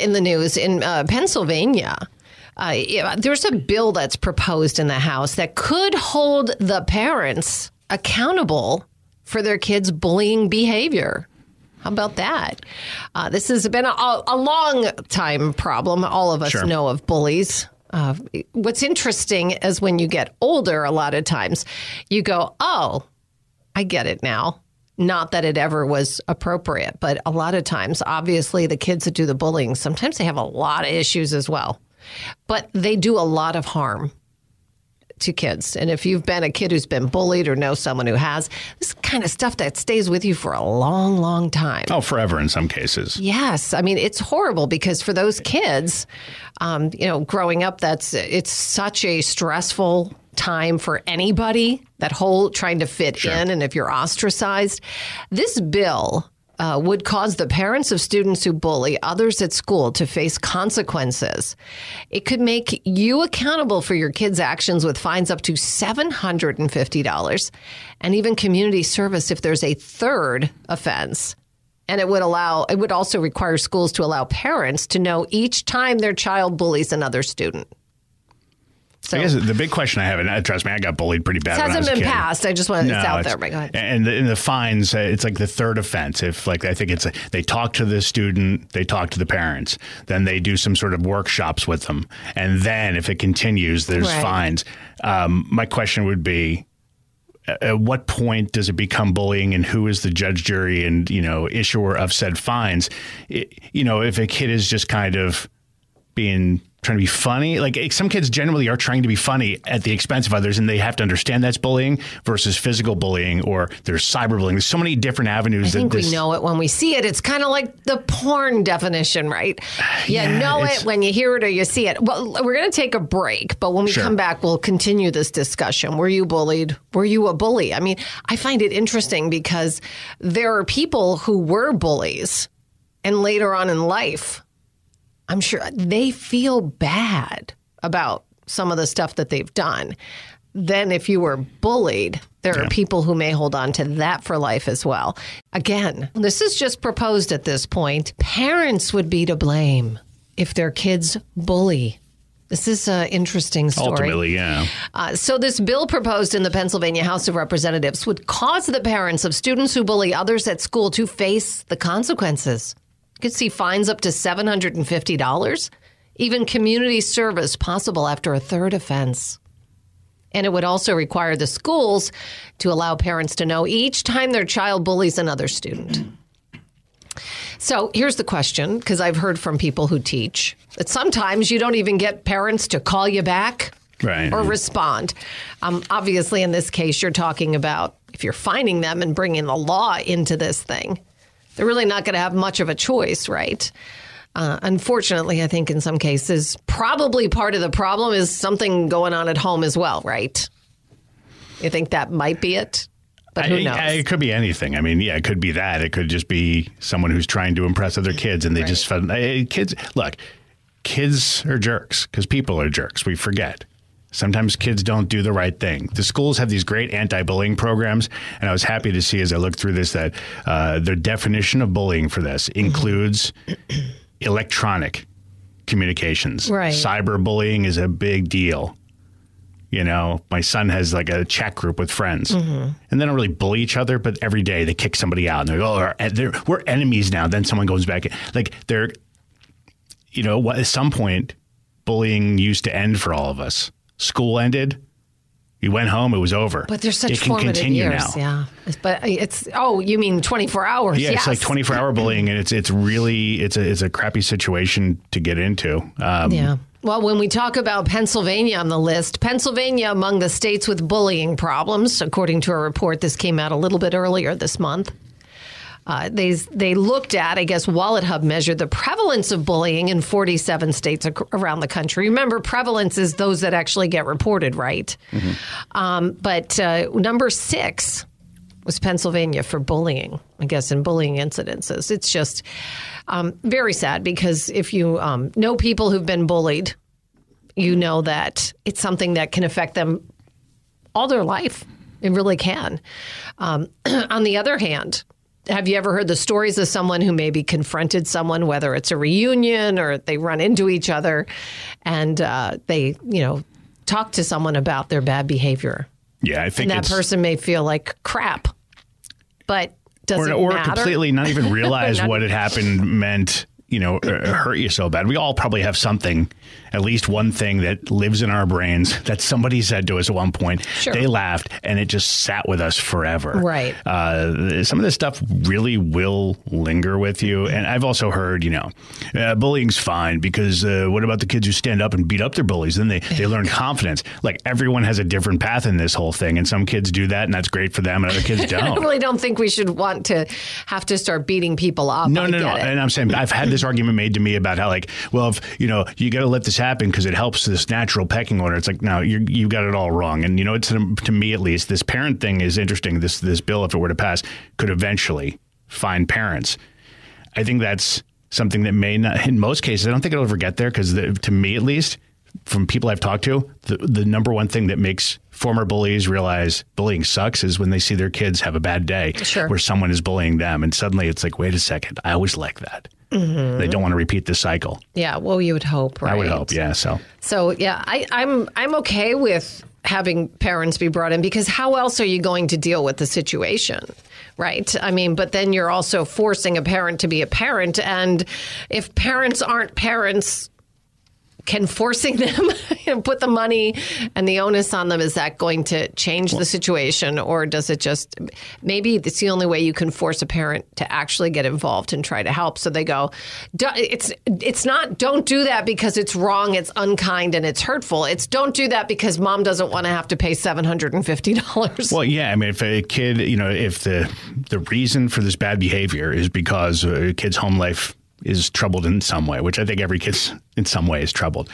In the news in uh, Pennsylvania. Uh, yeah, there's a bill that's proposed in the House that could hold the parents accountable for their kids' bullying behavior. How about that? Uh, this has been a, a long time problem. All of us Sure. know of bullies. Uh, what's interesting is when you get older, a lot of times you go, oh, I get it now. Not that it ever was appropriate, but a lot of times, obviously, the kids that do the bullying, sometimes they have a lot of issues as well. But they do a lot of harm to kids. And if you've been a kid who's been bullied or know someone who has, this is kind of stuff that stays with you for a long, long time. Oh, forever in some cases. Yes, I mean it's horrible because for those kids, um, you know, growing up, that's it's such a stressful time for anybody. That whole trying to fit in, and if you're ostracized, this bill. Uh, would cause the parents of students who bully others at school to face consequences. It could make you accountable for your kids' actions with fines up to $750 and even community service if there's a third offense. And it would allow, it would also require schools to allow parents to know each time their child bullies another student. So I guess the big question I have, and uh, trust me, I got bullied pretty bad. this when I hasn't been passed. I just want it's out it's- there. But go ahead. And the, and the fines, uh, it's like the third offense. If like I think it's a, they talk to the student, they talk to the parents, then they do some sort of workshops with them, and then if it continues, there's Right. fines. Um, my question would be. At at what point does it become bullying, and who is the judge, jury, and you know issuer of said fines? I you know, if a kid is just kind of being trying to be funny. Like eh, some kids generally are trying to be funny at the expense of others, and they have to understand that's bullying versus physical bullying or there's cyberbullying. There's so many different avenues. I think that this, we know it when we see it. It's kind of like the porn definition, right? You Yeah, know it's- it when you hear it or you see it. Well, we're going to take a break, but when we Sure. come back, we'll continue this discussion. Were you bullied? Were you a bully? I mean, I find it interesting because there are people who were bullies and later on in life, I'm sure they feel bad about some of the stuff that they've done. Then, if you were bullied, there are people who may hold on to that for life as well. Again, this is just proposed at this point. Parents would be to blame if their kids bully. This is an interesting story. ultimately, yeah. Uh, so, this bill proposed in the Pennsylvania House of Representatives would cause the parents of students who bully others at school to face the consequences. You could see fines up to $750, even community service possible after a third offense. And it would also require the schools to allow parents to know each time their child bullies another student. So here's the question because I've heard from people who teach that sometimes you don't even get parents to call you back Right. or respond. Um, obviously, in this case, you're talking about if you're finding them and bringing the law into this thing, they're really not going to have much of a choice, right? Uh, unfortunately, I think in some cases, probably part of the problem is something going on at home as well, right? You think that might be it? But who knows? I- it could be anything. I mean, yeah, it could be that. It could just be someone who's trying to impress other kids, and they just felt eh, kids. Look, kids are jerks because people are jerks. We forget. Sometimes kids don't do the right thing. The schools have these great anti-bullying programs, and I was happy to see as I looked through this that uh, their definition of bullying for this Mm-hmm. includes electronic communications. Right. Cyberbullying is a big deal. You know, my son has like a chat group with friends, Mm-hmm. and they don't really bully each other, but every day they kick somebody out, and they're like, oh, we're- they're, we're enemies now. Then someone goes back, in. like they're you know, what, at some point, bullying used to end for all of us. School ended. You went home. It was over. But there's such it can formative continue years, now. yeah. But it's oh, you mean 24 hours? Yeah, it's like 24 hour bullying, and it's it's really it's a it's a crappy situation to get into. Um, Yeah. Well, when we talk about Pennsylvania on the list, Pennsylvania among the states with bullying problems, according to a report this came out a little bit earlier this month. Uh, they they looked at, I guess, Wallet Hub measured the prevalence of bullying in 47 states ac- around the country. Remember, prevalence is those that actually get reported, right? Um, but uh, number six was Pennsylvania for bullying, I guess, in bullying incidences. It's just um, very sad because if you um, know people who've been bullied, you know that it's something that can affect them all their life. It really can. Um, on the other hand, have you ever heard the stories of someone who maybe confronted someone, whether it's a reunion or they run into each other, and uh, they, you know, talk to someone about their bad behavior? yeah, I think and that person may feel like crap, but does or, it or matter? completely not even realize Not- what had happened meant you know uh, hurt you so bad we all probably have something at least one thing that lives in our brains that somebody said to us at one point Sure. they laughed and it just sat with us forever Right. uh, some of this stuff really will linger with you and i've also heard you know uh, bullying's fine because uh, what about the kids who stand up and beat up their bullies then they, they learn confidence like everyone has a different path in this whole thing and some kids do that and that's great for them and other kids don't I really don't think we should want to have to start beating people up. no, I no, no. it. And I'm saying I've had this argument made to me about how, like, well, if you know, you got to let this happen because it helps this natural pecking order. It's like, no, you you got it all wrong. And you know, it's to me at least, this parent thing is interesting. This this bill, if it were to pass, could eventually find parents. I think that's something that may not, in most cases, I don't think it'll ever get there because to me at least, from people I've talked to, the, the number one thing that makes former bullies realize bullying sucks is when they see their kids have a bad day Sure. where someone is bullying them. And suddenly it's like, wait a second, I always like that. Mm-hmm. They don't want to repeat the cycle. yeah, well, you would hope, right? I would hope, yeah. So So yeah, I, I'm I'm okay with having parents be brought in because how else are you going to deal with the situation? Right. I mean, but then you're also forcing a parent to be a parent. And if parents aren't parents, can forcing them and put the money and the onus on them is that going to change the situation or does it just maybe it's the only way you can force a parent to actually get involved and try to help so they go it's it's not don't do that because it's wrong it's unkind and it's hurtful it's don't do that because mom doesn't want to have to pay $750 Well, yeah. I mean, if a kid, you know, if the the reason for this bad behavior is because uh, a kid's home life is troubled in some way, which I think every kid's in some way is troubled.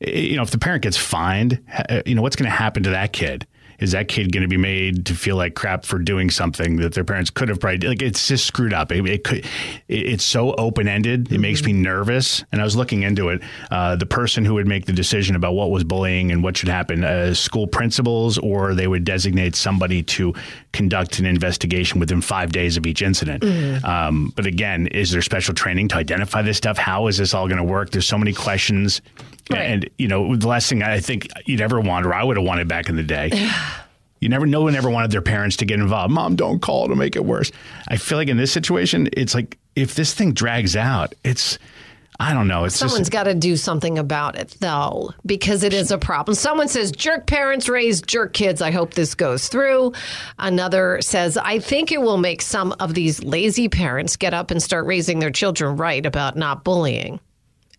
You know, if the parent gets fined, you know, what's going to happen to that kid? Is that kid going to be made to feel like crap for doing something that their parents could have probably like? It's just screwed up. It, it could. It, it's so open ended. It makes me nervous. And I was looking into it. Uh, the person who would make the decision about what was bullying and what should happen, uh, school principals, or they would designate somebody to conduct an investigation within five days of each incident. Um, but again, is there special training to identify this stuff? How is this all going to work? There's so many questions. Right. And you know, the last thing I think you'd ever want, or I would have wanted back in the day. You never, no one ever wanted their parents to get involved. Mom, don't call to make it worse. I feel like in this situation, it's like if this thing drags out, it's, I don't know. It's Someone's got to do something about it, though, because it is a problem. Someone says, jerk parents raise jerk kids. I hope this goes through. Another says, I think it will make some of these lazy parents get up and start raising their children right about not bullying.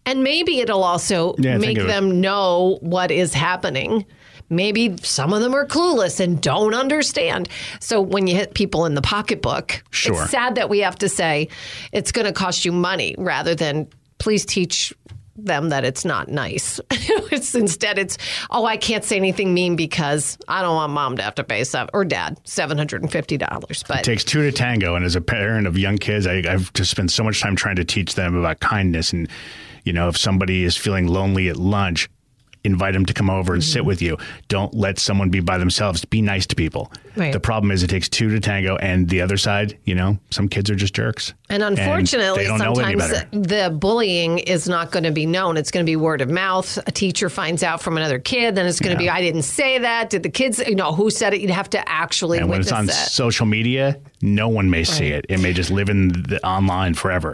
And maybe it'll also Yeah, make it them know what is happening. Maybe some of them are clueless and don't understand. So when you hit people in the pocketbook, Sure. it's sad that we have to say it's going to cost you money rather than please teach them that it's not nice. it's instead it's oh I can't say anything mean because I don't want mom to have to pay seven or dad seven hundred and fifty dollars. But It takes two to tango. And as a parent of young kids, I, I've just spent so much time trying to teach them about kindness. And, you know, if somebody is feeling lonely at lunch, invite them to come over and Mm-hmm. sit with you. Don't let someone be by themselves. Be nice to people. Right. The problem is it takes two to tango. And the other side, you know, some kids are just jerks. And unfortunately, they don't know any sometimes the bullying is not going to be known. It's going to be word of mouth. A teacher finds out from another kid, then it's going to be, I didn't say that. Did the kids, you know, who said it? You'd have to actually And when it's on it. social media, no one may see it. It may just live in the online forever.